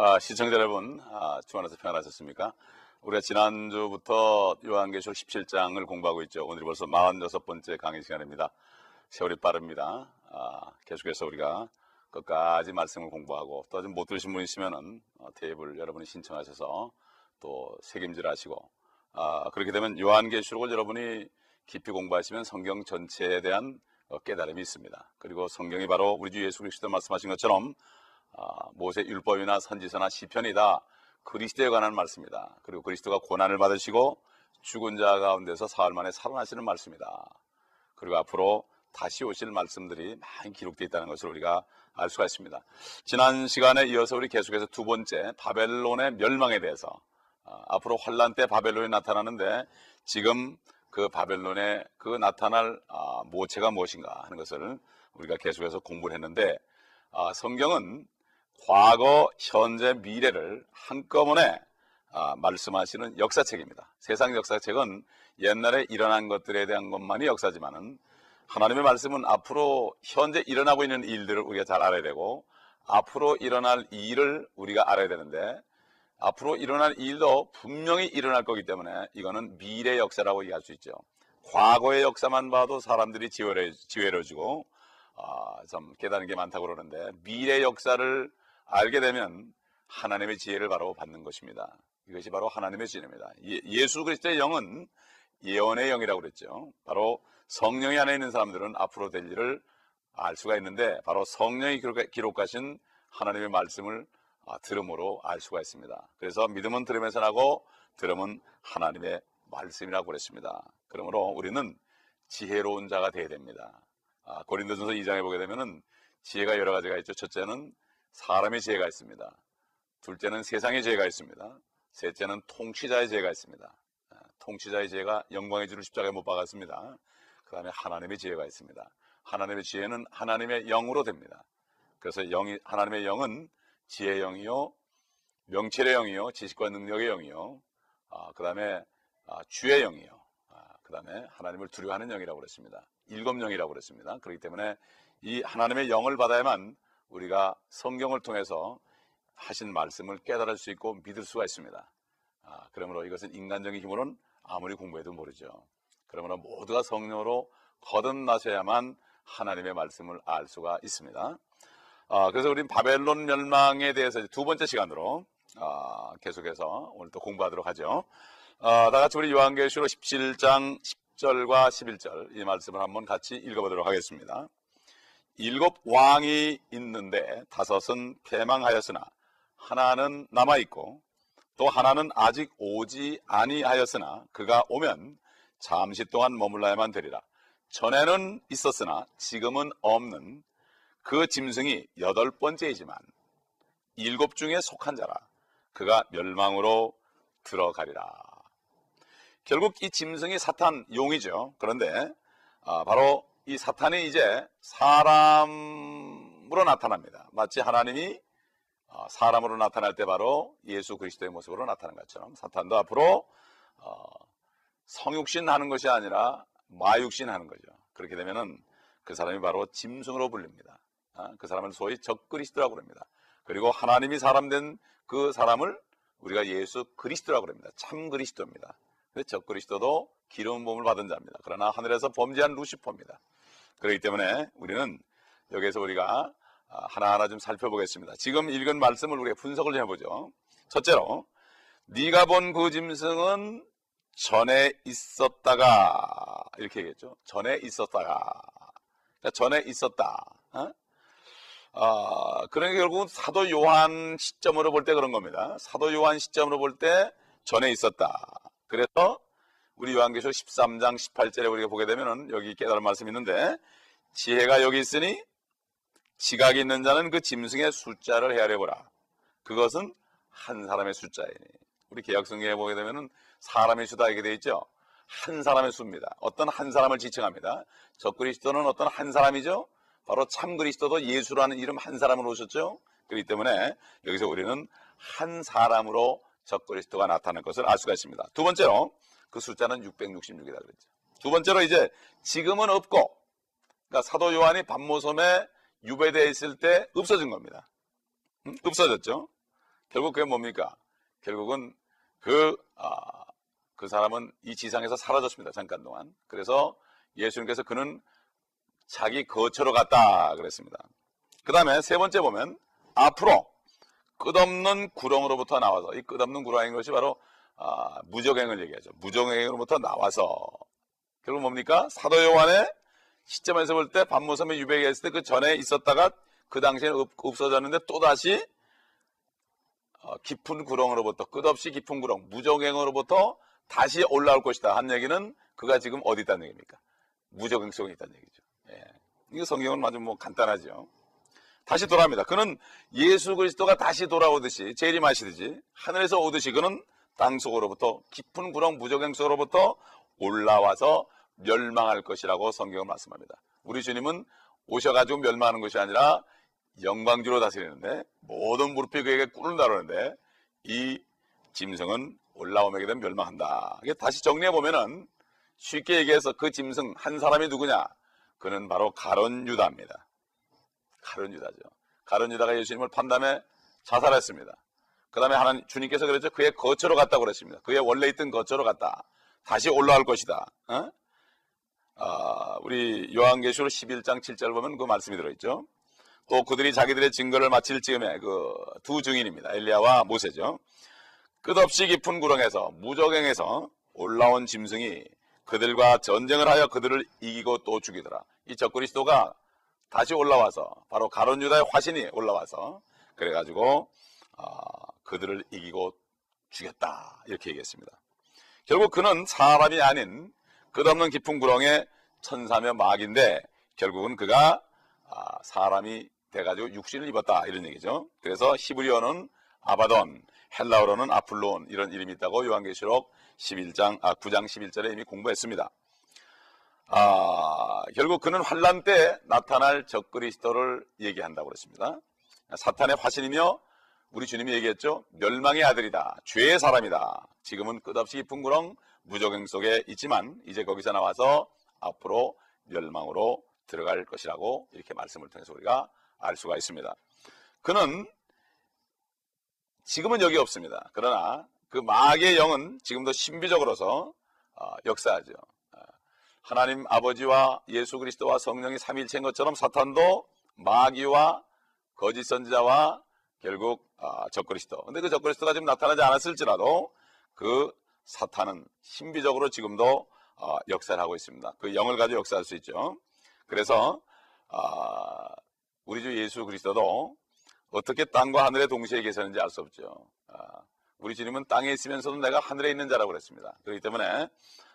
아, 시청자 여러분, 아, 주안에서 평안하셨습니까? 우리가 지난주부터 요한계시록 17장을 공부하고 있죠. 오늘이 벌써 46번째 강의 시간입니다. 세월이 빠릅니다. 아, 계속해서 우리가 끝까지 말씀을 공부하고 또 아직 못 들으신 분 있으면은 어, 테이블 여러분이 신청하셔서 또 책임질 하시고 아, 그렇게 되면 요한계시록을 여러분이 깊이 공부하시면 성경 전체에 대한 어, 깨달음이 있습니다. 그리고 성경이 바로 우리 주 예수 그리스도 말씀하신 것처럼 아, 모세 율법이나 선지서나 시편이다 그리스도에 관한 말씀이다. 그리고 그리스도가 고난을 받으시고 죽은 자 가운데서 사흘 만에 살아나시는 말씀이다. 그리고 앞으로 다시 오실 말씀들이 많이 기록되어 있다는 것을 우리가 알 수가 있습니다. 지난 시간에 이어서 우리 계속해서 두 번째 바벨론의 멸망에 대해서 아, 앞으로 환란 때 바벨론이 나타나는데 지금 그 바벨론의 그 나타날 아, 모체가 무엇인가 하는 것을 우리가 계속해서 공부를 했는데 아, 성경은 과거, 현재, 미래를 한꺼번에 아, 말씀하시는 역사책입니다. 세상 역사책은 옛날에 일어난 것들에 대한 것만이 역사지만은 하나님의 말씀은 앞으로 현재 일어나고 있는 일들을 우리가 잘 알아야 되고 앞으로 일어날 일을 우리가 알아야 되는데 앞으로 일어날 일도 분명히 일어날 거기 때문에 이거는 미래 역사라고 얘기할 수 있죠. 과거의 역사만 봐도 사람들이 지혜로지고 아, 좀 깨닫는 게 많다고 그러는데 미래 역사를 알게 되면 하나님의 지혜를 바로 받는 것입니다. 이것이 바로 하나님의 지혜입니다. 예, 수 그리스도의 영은 예언의 영이라고 그랬죠. 바로 성령이 안에 있는 사람들은 앞으로 될 일을 알 수가 있는데 바로 성령이 기록하신 하나님의 말씀을 아, 들음으로 알 수가 있습니다. 그래서 믿음은 들음에서 나고 들음은 하나님의 말씀이라고 그랬습니다. 그러므로 우리는 지혜로운 자가 되어야 됩니다. 아, 고린도전서 2장에 보게 되면은 지혜가 여러 가지가 있죠. 첫째는 사람의 지혜가 있습니다. 둘째는 세상의 지혜가 있습니다. 셋째는 통치자의 지혜가 있습니다. 아, 통치자의 지혜가 영광의 주를 십자가에 못 박았습니다. 그 다음에 하나님의 지혜가 있습니다. 하나님의 지혜는 하나님의 영으로 됩니다. 그래서 영이, 하나님의 영은 지혜의 영이요, 명철의 영이요, 지식과 능력의 영이요, 아, 그 다음에 아, 주의 영이요, 아, 그 다음에 하나님을 두려워하는 영이라고 그랬습니다. 일곱 영이라고 그랬습니다. 그렇기 때문에 이 하나님의 영을 받아야만 우리가 성경을 통해서 하신 말씀을 깨달을 수 있고 믿을 수가 있습니다. 아, 그러므로 이것은 인간적인 힘으로는 아무리 공부해도 모르죠. 그러므로 모두가 성령으로 거듭나셔야만 하나님의 말씀을 알 수가 있습니다. 아, 그래서 우리는 바벨론 멸망에 대해서 두 번째 시간으로 아, 계속해서 오늘 또 공부하도록 하죠. 아, 다 같이 우리 요한계시록 17장 10절과 11절 이 말씀을 한번 같이 읽어보도록 하겠습니다. 일곱 왕이 있는데 다섯은 패망하였으나 하나는 남아 있고 또 하나는 아직 오지 아니하였으나 그가 오면 잠시 동안 머물러야만 되리라. 전에는 있었으나 지금은 없는 그 짐승이 여덟 번째이지만 일곱 중에 속한 자라 그가 멸망으로 들어가리라. 결국 이 짐승이 사탄 용이죠. 그런데 아, 바로 이 사탄이 이제 사람으로 나타납니다. 마치 하나님이 어, 사람으로 나타날 때 바로 예수 그리스도의 모습으로 나타난 것처럼 사탄도 앞으로 어, 성육신 하는 것이 아니라 마육신 하는 거죠. 그렇게 되면은 그 사람이 바로 짐승으로 불립니다. 어, 그 사람을 소위 적그리스도라고 합니다. 그리고 하나님이 사람 된 그 사람을 우리가 예수 그리스도라고 합니다. 참 그리스도입니다. 적그리스도도 기름 부음을 받은 자입니다. 그러나 하늘에서 범죄한 루시퍼입니다. 그렇기 때문에 우리는 여기에서 우리가 아, 하나하나 좀 살펴보겠습니다. 지금 읽은 말씀을 우리가 분석을 좀 해보죠. 첫째로 네가 본 그 짐승은 전에 있었다가 이렇게 얘기했죠. 전에 있었다가 그러니까 전에 있었다. 어? 어, 그러니까 결국은 사도 요한 시점으로 볼 때 그런 겁니다. 사도 요한 시점으로 볼 때 전에 있었다. 그래서 우리 요한계시록 13장 18절에 우리가 보게 되면은 여기 깨달은 말씀이 있는데 지혜가 여기 있으니 지각이 있는 자는 그 짐승의 숫자를 헤아려 보라. 그것은 한 사람의 숫자이니. 우리 계약성경에 보게 되면은 사람의 수다 이렇게 되어 있죠. 한 사람의 수입니다. 어떤 한 사람을 지칭합니다. 저 그리스도는 어떤 한 사람이죠. 바로 참 그리스도도 예수라는 이름 한 사람으로 오셨죠. 그렇기 때문에 여기서 우리는 한 사람으로 적 그리스도가 나타날 것을 알 수가 있습니다. 두 번째로 그 숫자는 666이다 그랬죠. 두 번째로 이제 지금은 없고 그러니까 사도 요한이 반모섬에 유배되어 있을 때 없어진 겁니다. 음? 없어졌죠. 결국 그게 뭡니까? 결국은 그, 아, 그 사람은 이 지상에서 사라졌습니다. 잠깐 동안. 그래서 예수님께서 그는 자기 거처로 갔다 그랬습니다. 그 다음에 세 번째 보면 앞으로 끝없는 구렁으로부터 나와서 이 끝없는 구렁인 것이 바로 아, 무적행을 얘기하죠. 무적행으로부터 나와서 결국 뭡니까? 사도 요한의 시점에서 볼 때 반모섬에 유배가 있을 때 그 전에 있었다가 그 당시에 없, 없어졌는데 또다시 어, 깊은 구렁으로부터 끝없이 깊은 구렁 무적행으로부터 다시 올라올 것이다 한 얘기는 그가 지금 어디 있다는 얘기입니까? 무적행성에 있다는 얘기죠. 예. 이거 성경은 아주 뭐 간단하죠. 다시 돌아옵니다. 그는 예수 그리스도가 다시 돌아오듯이 재림하시듯이 하늘에서 오듯이 그는 땅 속으로부터 깊은 구렁 무적행 속으로부터 올라와서 멸망할 것이라고 성경은 말씀합니다. 우리 주님은 오셔가지고 멸망하는 것이 아니라 영광주로 다스리는데 모든 무릎이 그에게 꿀을 다루는데 이 짐승은 올라오게 되면 멸망한다. 다시 정리해 보면은 쉽게 얘기해서 그 짐승 한 사람이 누구냐? 그는 바로 가론 유다입니다. 가론 유다죠. 가론 유다가 예수님을 판단해 자살했습니다. 그 다음에 하나님 주님께서 그랬죠. 그의 거처로 갔다고 그랬습니다. 그의 원래 있던 거처로 갔다. 다시 올라올 것이다. 어? 아, 우리 요한계시록 11장 7절 보면 그 말씀이 들어있죠. 또 그들이 자기들의 증거를 마칠 즈음에 그 두 증인입니다. 엘리야와 모세죠. 끝없이 깊은 구렁에서 무적행에서 올라온 짐승이 그들과 전쟁을 하여 그들을 이기고 또 죽이더라. 이 적그리스도가 다시 올라와서 바로 가론 유다의 화신이 올라와서 그래가지고 어, 그들을 이기고 죽였다 이렇게 얘기했습니다. 결국 그는 사람이 아닌 끝없는 깊은 구렁의 천사며 마귀인데 결국은 그가 아, 사람이 돼가지고 육신을 입었다 이런 얘기죠. 그래서 히브리어는 아바돈, 헬라어로는 아플론 이런 이름이 있다고 요한계시록 11장 아 9장 11절에 이미 공부했습니다. 아, 결국 그는 환란 때 나타날 적 그리스도를 얘기한다고 그랬습니다. 사탄의 화신이며 우리 주님이 얘기했죠. 멸망의 아들이다. 죄의 사람이다. 지금은 끝없이 깊은 구렁 무적행 속에 있지만 이제 거기서 나와서 앞으로 멸망으로 들어갈 것이라고 이렇게 말씀을 통해서 우리가 알 수가 있습니다. 그는 지금은 여기 없습니다. 그러나 그 마귀의 영은 지금도 신비적으로서 어, 역사하죠. 어, 하나님 아버지와 예수 그리스도와 성령이 삼일체인 것처럼 사탄도 마귀와 거짓 선지자와 결국 어, 적그리스도. 근데 그 적그리스도가 지금 나타나지 않았을지라도 그 사탄은 신비적으로 지금도 역사를 하고 있습니다. 그 영을 가지고 역사할 수 있죠. 그래서 우리 주 예수 그리스도도 어떻게 땅과 하늘에 동시에 계셨는지 알 수 없죠. 아, 우리 주님은 땅에 있으면서도 내가 하늘에 있는 자라고 그랬습니다. 그렇기 때문에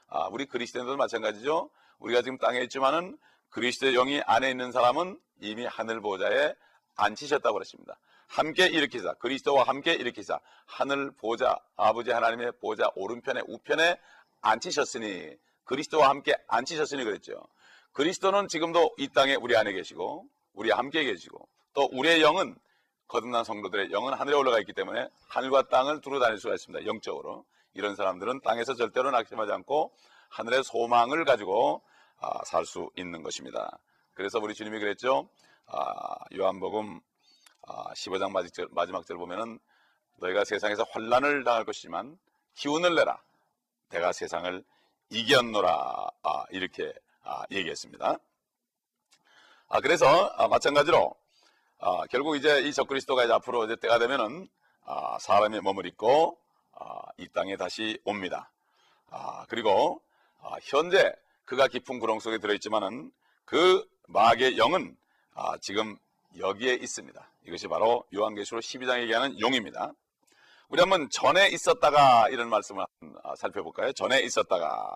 아, 우리 그리스도인들도 마찬가지죠. 우리가 지금 땅에 있지만은 그리스도의 영이 안에 있는 사람은 이미 하늘 보좌에 앉히셨다고 그랬습니다. 함께 일으키사 그리스도와 함께 일으키사 하늘 보좌 아버지 하나님의 보좌 오른편에 우편에 앉히셨으니 그리스도와 함께 앉히셨으니 그랬죠. 그리스도는 지금도 이 땅에 우리 안에 계시고 우리와 함께 계시고 또 우리의 영은 거듭난 성도들의 영은 하늘에 올라가 있기 때문에 하늘과 땅을 두루 다닐 수가 있습니다. 영적으로. 이런 사람들은 땅에서 절대로 낙심하지 않고 하늘의 소망을 가지고 아, 살 수 있는 것입니다. 그래서 우리 주님이 그랬죠. 아, 요한복음 아, 15장 마지막 절, 마지막 절 보면은 너희가 세상에서 환란을 당할 것이지만 기운을 내라. 내가 세상을 이겼노라. 아, 이렇게 아, 얘기했습니다. 아, 그래서 아, 마찬가지로 아, 결국 이제 이 적그리스도가 이제 앞으로 이제 때가 되면은 아, 사람이 몸을 입고 아, 이 땅에 다시 옵니다. 아, 그리고 아, 현재 그가 깊은 구렁 속에 들어있지만은 그 마귀의 영은 아, 지금 여기에 있습니다. 이것이 바로 요한계시록 12장에 얘기하는 용입니다. 우리 한번 전에 있었다가 이런 말씀을 아, 살펴볼까요? 전에 있었다가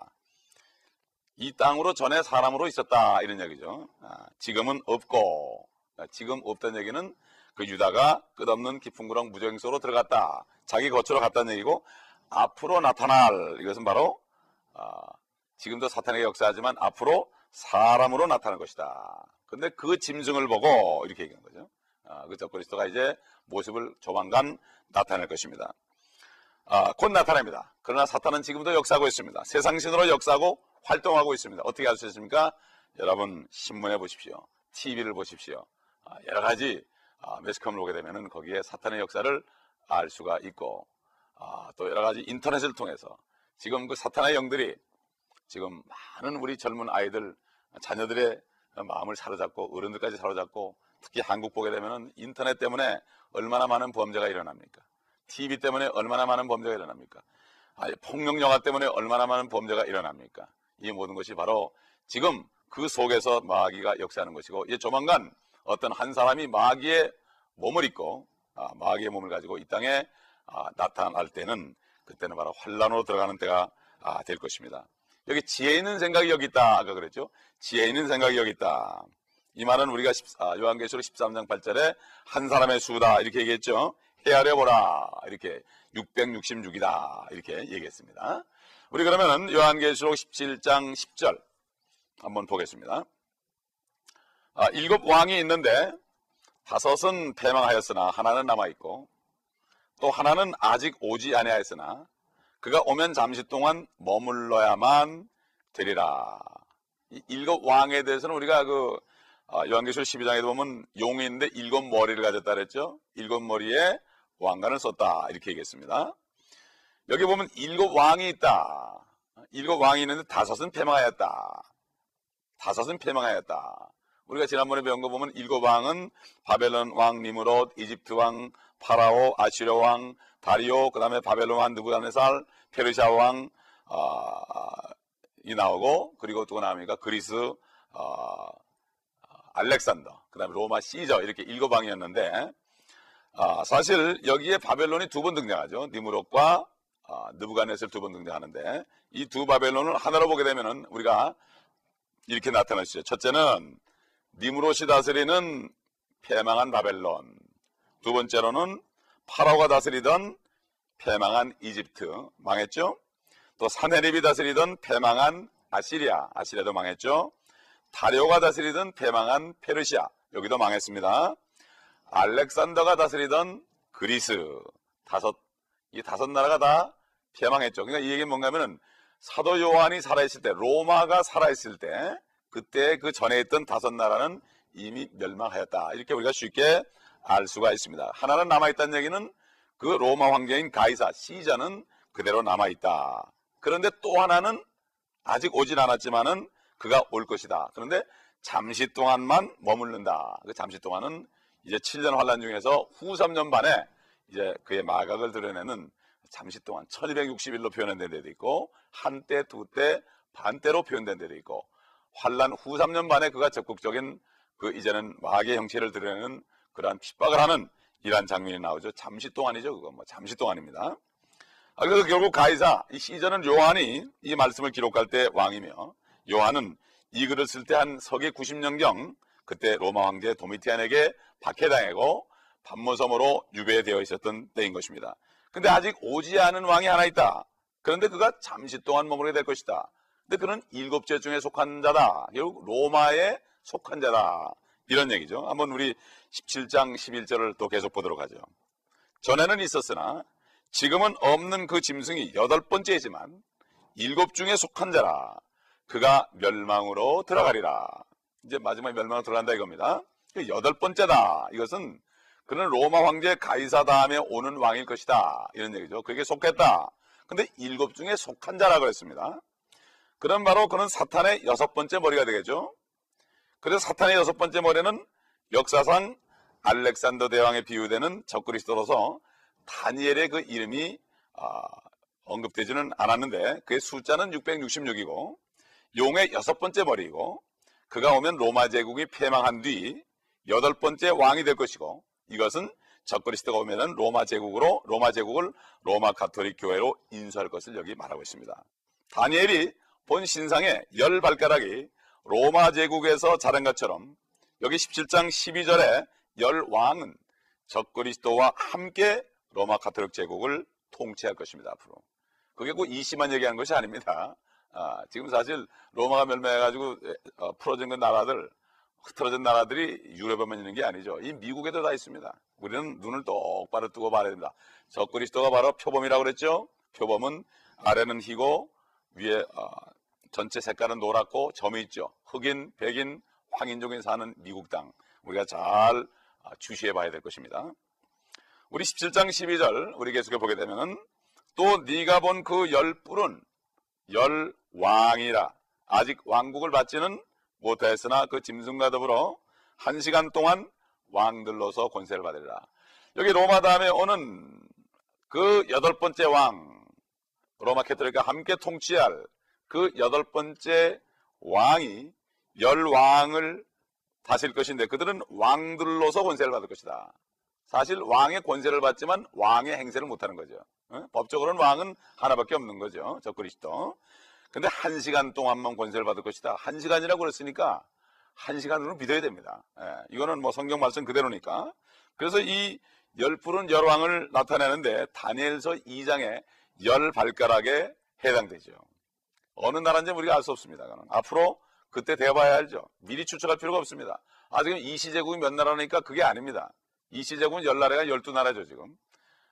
이 땅으로 전에 사람으로 있었다 이런 얘기죠. 아, 지금은 없고 아, 지금 없다는 얘기는 그 유다가 끝없는 깊은 구렁 무정소로 들어갔다. 자기 거처로 갔다는 얘기고 앞으로 나타날 이것은 바로 아, 지금도 사탄에게 역사하지만 앞으로 사람으로 나타날 것이다. 근데 그 짐승을 보고 이렇게 얘기한 거죠. 아, 그죠? 그리스도가 이제 모습을 조만간 나타낼 것입니다. 아, 곧 나타납니다. 그러나 사탄은 지금도 역사하고 있습니다. 세상신으로 역사하고 활동하고 있습니다. 어떻게 할수 있습니까? 여러분 신문에 보십시오. TV를 보십시오. 아, 여러 가지 아, 매스컴을 보게 되면 거기에 사탄의 역사를 알 수가 있고 아, 또 여러 가지 인터넷을 통해서 지금 그 사탄의 영들이 지금 많은 우리 젊은 아이들 자녀들의 마음을 사로잡고 어른들까지 사로잡고 특히 한국 보게 되면 인터넷 때문에 얼마나 많은 범죄가 일어납니까? TV 때문에 얼마나 많은 범죄가 일어납니까? 아니, 폭력 영화 때문에 얼마나 많은 범죄가 일어납니까? 이 모든 것이 바로 지금 그 속에서 마귀가 역사하는 것이고 이제 조만간 어떤 한 사람이 마귀의 몸을 입고 아, 마귀의 몸을 가지고 이 땅에 아, 나타날 때는 그때는 바로 환란으로 들어가는 때가 아, 될 것입니다. 여기 지혜 있는 생각이 여기 있다 아까 그랬죠? 지혜 있는 생각이 여기 있다. 이 말은 우리가 10, 아, 요한계시록 13장 8절에 한 사람의 수다 이렇게 얘기했죠. 헤아려 보라 이렇게 666이다 이렇게 얘기했습니다. 우리 그러면은 요한계시록 17장 10절 한번 보겠습니다. 아, 일곱 왕이 있는데 다섯은 패망하였으나 하나는 남아 있고 또 하나는 아직 오지 아니하였으나 그가 오면 잠시 동안 머물러야만 되리라. 이 일곱 왕에 대해서는 우리가 그 아, 요한계시록 12장에도 보면 있는데 일곱 머리를 가졌다 그랬죠. 일곱 머리에 왕관을 썼다 이렇게 얘기했습니다. 여기 보면 일곱 왕이 있다. 일곱 왕이 있는데 다섯은 패망하였다. 다섯은 패망하였다. 우리가 지난번에 배운 거 보면 일곱 왕은 바벨론 왕 니무롯, 이집트 왕 파라오, 아시려 왕 다리오, 그 다음에 바벨론 왕 느부갓네살, 페르시아 왕 어, 이 나오고 그리고 또 나옵니까 그리스 어, 알렉산더, 그 다음에 로마 시저 이렇게 일곱 왕이었는데 아, 사실 여기에 바벨론이 두 번 등장하죠. 니무롯과 아, 느부갓네살 두 번 등장하는데 이 두 바벨론을 하나로 보게 되면은 우리가 이렇게 나타나시죠. 첫째는 니무롯이 다스리는 패망한 바벨론. 두 번째로는 파라오가 다스리던 패망한 이집트 망했죠. 또 사네립이 다스리던 패망한 아시리아, 아시리아도 망했죠. 다리오가 다스리던 패망한 페르시아, 여기도 망했습니다. 알렉산더가 다스리던 그리스, 다섯, 이 다섯 나라가 다 패망했죠. 그러니까 이 얘기는 뭔가 하면은 사도 요한이 살아있을 때, 로마가 살아있을 때, 그때 그 전에 있던 다섯 나라는 이미 멸망하였다. 이렇게 우리가 쉽게 알 수가 있습니다. 하나는 남아있다는 얘기는 그 로마 황제인 가이사, 시자는 그대로 남아있다. 그런데 또 하나는 아직 오진 않았지만은 그가 올 것이다. 그런데 잠시 동안만 머무른다. 그 잠시 동안은 이제 7년 환란 중에서 후 3년 반에 이제 그의 마각을 드러내는 잠시 동안 1260일로 표현된 데도 있고 한때, 두 때, 반때로 표현된 데도 있고 환란 후 3년 반에 그가 적극적인 그 이제는 마귀의 형체를 드러내는 그러한 핍박을 하는 이러한 장면이 나오죠. 잠시 동안이죠. 그거 뭐 잠시 동안입니다. 아, 그래서 결국 가이사 이 시전은 요한이 이 말씀을 기록할 때 왕이며 요한은 이 글을 쓸 때 한 서기 90년경 그때 로마 황제 도미티안에게 박해당하고 반모섬으로 유배되어 있었던 때인 것입니다. 근데 아직 오지 않은 왕이 하나 있다. 그런데 그가 잠시 동안 머무르게 될 것이다. 근데 그는 일곱째 중에 속한 자다. 결국 로마에 속한 자다. 이런 얘기죠. 한번 우리 17장 11절을 또 계속 보도록 하죠. 전에는 있었으나 지금은 없는 그 짐승이 여덟 번째이지만 일곱 중에 속한 자라. 그가 멸망으로 들어가리라. 이제 마지막에 멸망으로 들어간다 이겁니다. 그 여덟 번째다. 이것은 그는 로마 황제 가이사 다음에 오는 왕일 것이다. 이런 얘기죠. 그에게 속했다. 근데 일곱 중에 속한 자라 그랬습니다. 그럼 바로 그는 사탄의 여섯 번째 머리가 되겠죠. 그래서 사탄의 여섯 번째 머리는 역사상 알렉산더 대왕에 비유되는 적그리스도로서 다니엘의 그 이름이 아, 언급되지는 않았는데 그의 숫자는 666이고 용의 여섯 번째 머리이고 그가 오면 로마 제국이 패망한 뒤 여덟 번째 왕이 될 것이고 이것은 적그리스도가 오면은 로마 제국으로 로마 제국을 로마 가톨릭 교회로 인수할 것을 여기 말하고 있습니다. 다니엘이 본 신상의 열 발가락이 로마 제국에서 자른 것처럼 여기 17장 12절에 열 왕은 적그리스도와 함께 로마 가톨릭 제국을 통치할 것입니다. 앞으로. 그게 꼭 이시만 얘기하는 것이 아닙니다. 아, 지금 사실 로마가 멸망해가지고 어, 풀어진 그 나라들, 흐트러진 나라들이 유럽에만 있는 게 아니죠. 이 미국에도 다 있습니다. 우리는 눈을 똑바로 뜨고 말해야 됩니다. 적그리스도가 바로 표범이라고 그랬죠. 표범은 아래는 희고 위에 어, 전체 색깔은 노랗고 점이 있죠. 흑인, 백인, 황인종이 사는 미국 땅 우리가 잘 아, 주시해 봐야 될 것입니다. 우리 17장 12절 우리 계속해 보게 되면은 또 네가 본 그 열 뿔은 열 왕이라 아직 왕국을 받지는 못하였으나 그 짐승과 더불어 한 시간 동안 왕들로서 권세를 받으리라. 여기 로마 다음에 오는 그 여덟 번째 왕 로마 캐토릭과 함께 통치할 그 여덟 번째 왕이 열 왕을 다스릴 것인데 그들은 왕들로서 권세를 받을 것이다. 사실 왕의 권세를 받지만 왕의 행세를 못하는 거죠. 어? 법적으로는 왕은 하나밖에 없는 거죠. 저 그리스도. 근데 한 시간 동안만 권세를 받을 것이다. 한 시간이라고 그랬으니까 한 시간으로 믿어야 됩니다. 예, 이거는 뭐 성경 말씀 그대로니까. 그래서 이 열풀은 열왕을 나타내는데 다니엘서 2장에 열 발가락에 해당되죠. 어느 나라인지 우리가 알 수 없습니다. 앞으로 그때 대봐야 알죠. 미리 추측할 필요가 없습니다. 아, 지금 이시제국이 몇 나라니까 그게 아닙니다. 이시제국은 열 나라가 열두 나라죠, 지금.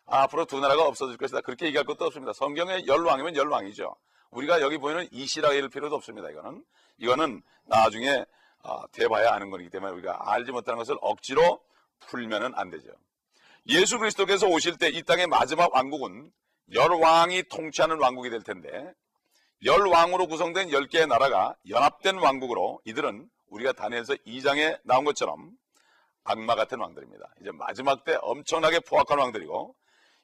아, 앞으로 두 나라가 없어질 것이다. 그렇게 얘기할 것도 없습니다. 성경에 열왕이면 열왕이죠. 우리가 여기 보이는 이시라고 할 필요도 없습니다. 이거는. 이거는 나중에 아, 대봐야 아는 거기 때문에 우리가 알지 못하는 것을 억지로 풀면은 안 되죠. 예수 그리스도께서 오실 때 이 땅의 마지막 왕국은 열왕이 통치하는 왕국이 될 텐데 열 왕으로 구성된 10개의 나라가 연합된 왕국으로 이들은 우리가 다니엘서 2장에 나온 것처럼 악마 같은 왕들입니다. 이제 마지막 때 엄청나게 포악한 왕들이고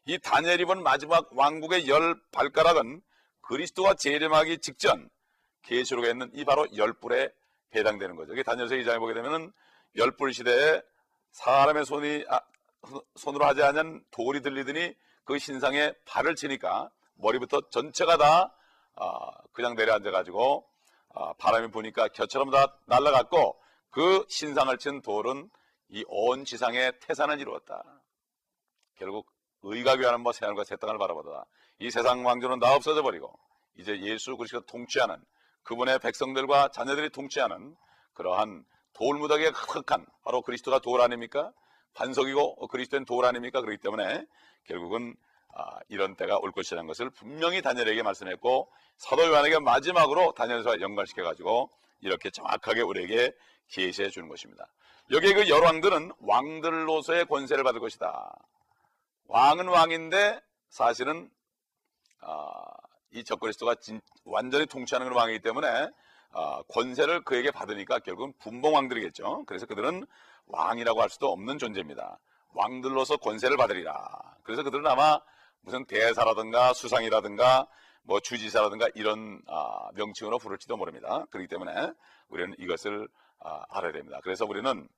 이 다니엘이 본 마지막 왕국의 열 발가락은 그리스도와 재림하기 직전 계시록에 있는 이 바로 열불에 해당되는 거죠. 여기 다니엘서 2장에 보게 되면은 열불 시대에 사람의 손이 아, 손으로 하지 않은 돌이 들리더니 그 신상에 발을 치니까 머리부터 전체가 다 아, 그냥 내려앉아 가지고 아, 바람이 부니까 겨처럼 다 날아갔고 그 신상을 친 돌은 이 온 지상에 태산을 이루었다. 결국 의가 귀하는 뭐 새하늘과 새 땅을 바라보다 이 세상 왕조는 다 없어져 버리고 이제 예수 그리스도 통치하는 그분의 백성들과 자녀들이 통치하는 그러한 돌무더기에 흑흑한 바로 그리스도가 돌 아닙니까? 반석이고 그리스도는 돌 아닙니까? 그렇기 때문에 결국은 아, 이런 때가 올 것이라는 것을 분명히 다니엘에게 말씀했고 사도 요한에게 마지막으로 다니엘서 연관시켜 가지고 이렇게 정확하게 우리에게 계시해 주는 것입니다. 여기에 그 열왕들은 왕들로서의 권세를 받을 것이다. 왕은 왕인데 사실은 아, 이 적그리스도가 완전히 통치하는 그런 왕이기 때문에 아, 권세를 그에게 받으니까 결국은 분봉왕들이겠죠. 그래서 그들은 왕이라고 할 수도 없는 존재입니다. 왕들로서 권세를 받으리라. 그래서 그들은 아마 무슨 대사라든가 수상이라든가 뭐 주지사라든가 이런 아, 명칭으로 부를지도 모릅니다. 그렇기 때문에 우리는 이것을 아, 알아야 됩니다. 그래서 우리는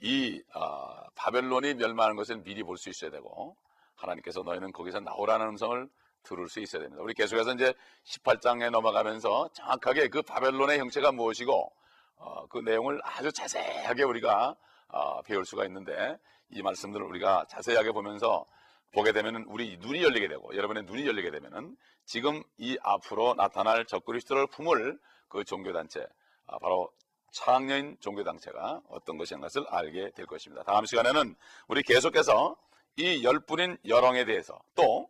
이 아, 바벨론이 멸망하는 것을 미리 볼 수 있어야 되고 하나님께서 너희는 거기서 나오라는 음성을 들을 수 있어야 됩니다. 우리 계속해서 이제 18장에 넘어가면서 정확하게 그 바벨론의 형체가 무엇이고 어, 그 내용을 아주 자세하게 우리가 어, 배울 수가 있는데 이 말씀들을 우리가 자세하게 보면서 보게 되면 우리 눈이 열리게 되고 여러분의 눈이 열리게 되면은 지금 이 앞으로 나타날 적그리스도를 품을 그 종교단체 아, 바로 창녀인 종교단체가 어떤 것인 것을 알게 될 것입니다. 다음 시간에는 우리 계속해서 이 열분인 열왕에 대해서 또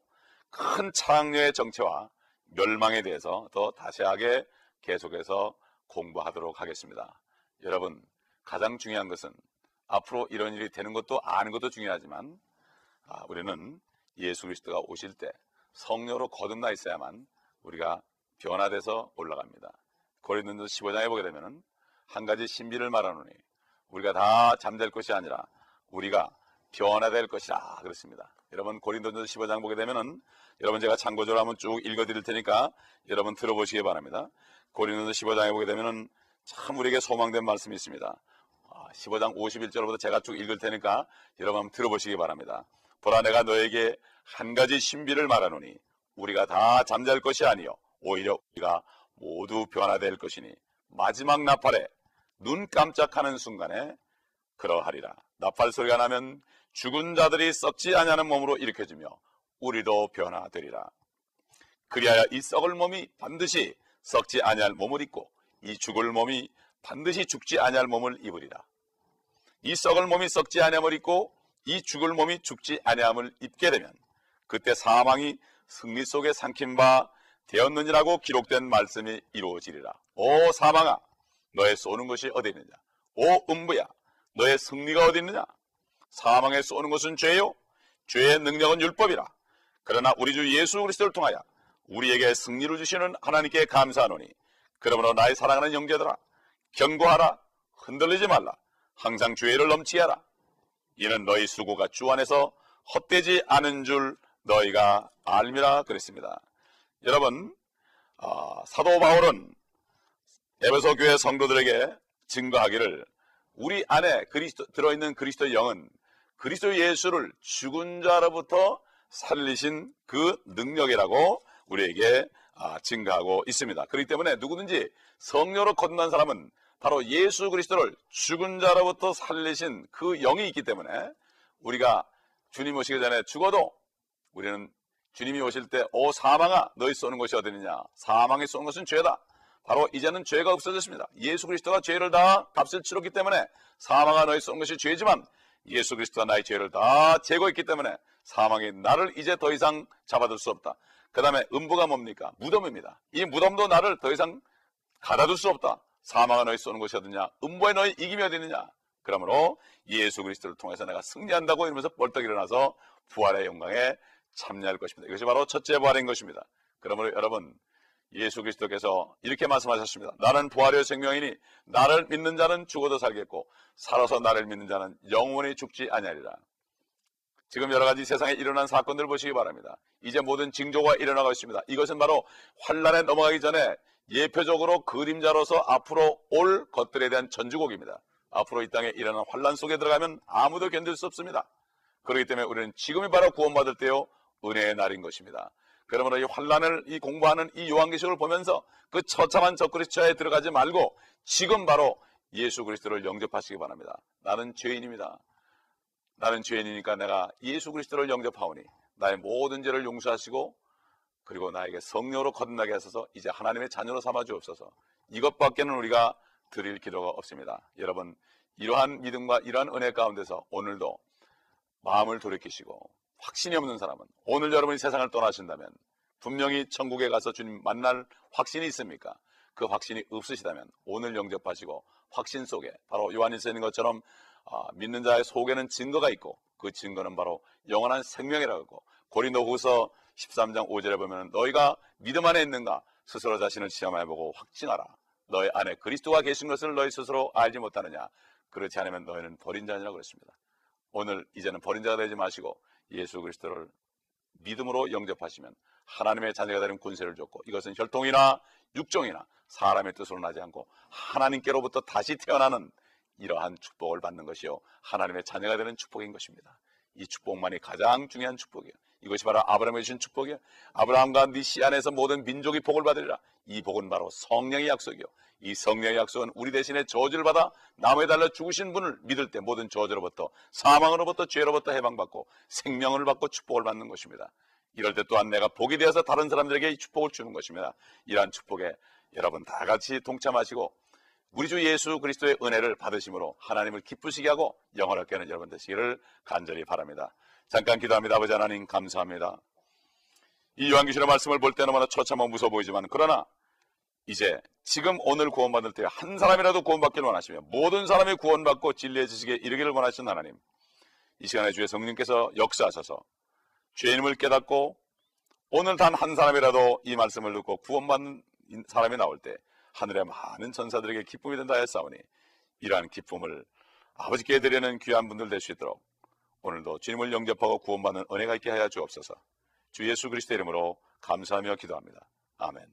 큰 창녀의 정체와 멸망에 대해서 더 자세하게 계속해서 공부하도록 하겠습니다. 여러분 가장 중요한 것은 앞으로 이런 일이 되는 것도 아는 것도 중요하지만 아, 우리는 예수 그리스도가 오실 때 성녀로 거듭나 있어야만 우리가 변화돼서 올라갑니다. 고린도서 15장에 보게 되면은 한 가지 신비를 말하노니 우리가 다 잠들 것이 아니라 우리가 변화될 것이라 그렇습니다. 여러분 고린도서 15장 보게 되면은 여러분 제가 참고적으로 한번 쭉 읽어 드릴 테니까 여러분 들어보시기 바랍니다. 고린도서 15장에 보게 되면은 참 우리에게 소망된 말씀이 있습니다. 15장 아, 51절부터 제가 쭉 읽을 테니까 여러분 한번 들어보시기 바랍니다. 보라 내가 너에게 한 가지 신비를 말하노니 우리가 다 잠잘 것이 아니요 오히려 우리가 모두 변화될 것이니 마지막 나팔에 눈 깜짝하는 순간에 그러하리라. 나팔 소리가 나면 죽은 자들이 썩지 아니하는 몸으로 일으켜지며 우리도 변화되리라. 그리하여 이 썩을 몸이 반드시 썩지 아니할 몸을 입고 이 죽을 몸이 반드시 죽지 아니할 몸을 입으리라. 이 썩을 몸이 썩지 아니함을 입고 이 죽을 몸이 죽지 아니함을 입게 되면 그때 사망이 승리 속에 삼킨 바 되었느니라고 기록된 말씀이 이루어지리라. 오 사망아 너의 쏘는 것이 어디 있느냐? 오 음부야 너의 승리가 어디 있느냐? 사망에 쏘는 것은 죄요. 죄의 능력은 율법이라. 그러나 우리 주 예수 그리스도를 통하여 우리에게 승리를 주시는 하나님께 감사하노니 그러므로 나의 사랑하는 형제들아 경고하라 흔들리지 말라 항상 죄를 넘치하라 이는 너희 수고가 주 안에서 헛되지 않은 줄 너희가 알미라 그랬습니다. 여러분 어, 사도 바울은 에베소 교회 성도들에게 증거하기를 우리 안에 그리스도 들어있는 그리스도의 영은 그리스도 예수를 죽은 자로부터 살리신 그 능력이라고 우리에게 아, 증가하고 있습니다. 그렇기 때문에 누구든지 성령으로 거듭난 사람은 바로 예수 그리스도를 죽은 자로부터 살리신 그 영이 있기 때문에 우리가 주님 오시기 전에 죽어도 우리는 주님이 오실 때 오 사망아 너희 쏘는 것이 어디느냐? 사망에 쏘는 것은 죄다. 바로 이제는 죄가 없어졌습니다. 예수 그리스도가 죄를 다 값을 치렀기 때문에 사망아 너희 쏘는 것이 죄지만 예수 그리스도가 나의 죄를 다 제거했기 때문에 사망이 나를 이제 더 이상 잡아둘 수 없다. 그 다음에 음부가 뭡니까? 무덤입니다. 이 무덤도 나를 더 이상 가다둘 수 없다 사망아 너희 쏘는 것이 어디냐 음부에 너희 이김이 어디느냐 그러므로 예수 그리스도를 통해서 내가 승리한다고 이러면서 벌떡 일어나서 부활의 영광에 참여할 것입니다. 이것이 바로 첫째 부활인 것입니다. 그러므로 여러분 예수 그리스도께서 이렇게 말씀하셨습니다. 나는 부활의 생명이니 나를 믿는 자는 죽어도 살겠고 살아서 나를 믿는 자는 영원히 죽지 아니하리라. 지금 여러 가지 세상에 일어난 사건들 보시기 바랍니다. 이제 모든 징조가 일어나고 있습니다. 이것은 바로 환란에 넘어가기 전에 예표적으로 그림자로서 앞으로 올 것들에 대한 전주곡입니다. 앞으로 이 땅에 일어난 환란 속에 들어가면 아무도 견딜 수 없습니다. 그렇기 때문에 우리는 지금이 바로 구원받을 때요 은혜의 날인 것입니다. 그러므로 이 환란을 이 공부하는 이 요한계시록을 보면서 그 처참한 적그리스도에 들어가지 말고 지금 바로 예수 그리스도를 영접하시기 바랍니다. 나는 죄인입니다. 나는 죄인이니까 내가 예수 그리스도를 영접하오니 나의 모든 죄를 용서하시고 그리고 나에게 성령으로 거듭나게 하셔서 이제 하나님의 자녀로 삼아 주옵소서. 이것밖에는 우리가 드릴 기도가 없습니다. 여러분 이러한 믿음과 이러한 은혜 가운데서 오늘도 마음을 돌이키시고 확신이 없는 사람은 오늘 여러분이 세상을 떠나신다면 분명히 천국에 가서 주님 만날 확신이 있습니까? 그 확신이 없으시다면 오늘 영접하시고 확신 속에 바로 요한일서 있는 것처럼 아, 믿는 자의 속에는 증거가 있고 그 증거는 바로 영원한 생명이라고 고린도후서 13장 5절에 보면 너희가 믿음 안에 있는가? 스스로 자신을 시험해 보고 확증하라. 너희 안에 그리스도가 계신 것을 너희 스스로 알지 못하느냐? 그렇지 않으면 너희는 버린 자니라 그랬습니다. 오늘 이제는 버린 자가 되지 마시고 예수 그리스도를 믿음으로 영접하시면 하나님의 자녀가 되는 권세를 줬고 이것은 혈통이나 육종이나 사람의 뜻으로 나지 않고 하나님께로부터 다시 태어나는 이러한 축복을 받는 것이요. 하나님의 자녀가 되는 축복인 것입니다. 이 축복만이 가장 중요한 축복이에요. 이것이 바로 아브라함에 주신 축복이에요. 아브라함과 네 씨 안에서 모든 민족이 복을 받으리라. 이 복은 바로 성령의 약속이요. 이 성령의 약속은 우리 대신에 저주를 받아 나무에 달려 죽으신 분을 믿을 때 모든 저주로부터 사망으로부터 죄로부터 해방받고 생명을 받고 축복을 받는 것입니다. 이럴 때 또한 내가 복이 되어서 다른 사람들에게 이 축복을 주는 것입니다. 이러한 축복에 여러분 다 같이 동참하시고 우리 주 예수 그리스도의 은혜를 받으심으로 하나님을 기쁘시게 하고 영원하게 하는 여러분 되시기를 간절히 바랍니다. 잠깐 기도합니다. 아버지 하나님 감사합니다. 이 요한계시록 말씀을 볼 때는 처참하고 무서워 보이지만 그러나 이제 지금 오늘 구원받을 때 한 사람이라도 구원받기를 원하시며 모든 사람이 구원받고 진리의 지식에 이르기를 원하시는 하나님 이 시간에 주의 성령께서 역사하셔서 죄인임을 깨닫고 오늘 단 한 사람이라도 이 말씀을 듣고 구원받는 사람이 나올 때 하늘의 많은 전사들에게 기쁨이 된다 했사오니 이러한 기쁨을 아버지께 드리는 귀한 분들 될 수 있도록 오늘도 주님을 영접하고 구원받는 은혜가 있게 하여 주옵소서 주 예수 그리스도 이름으로 감사하며 기도합니다. 아멘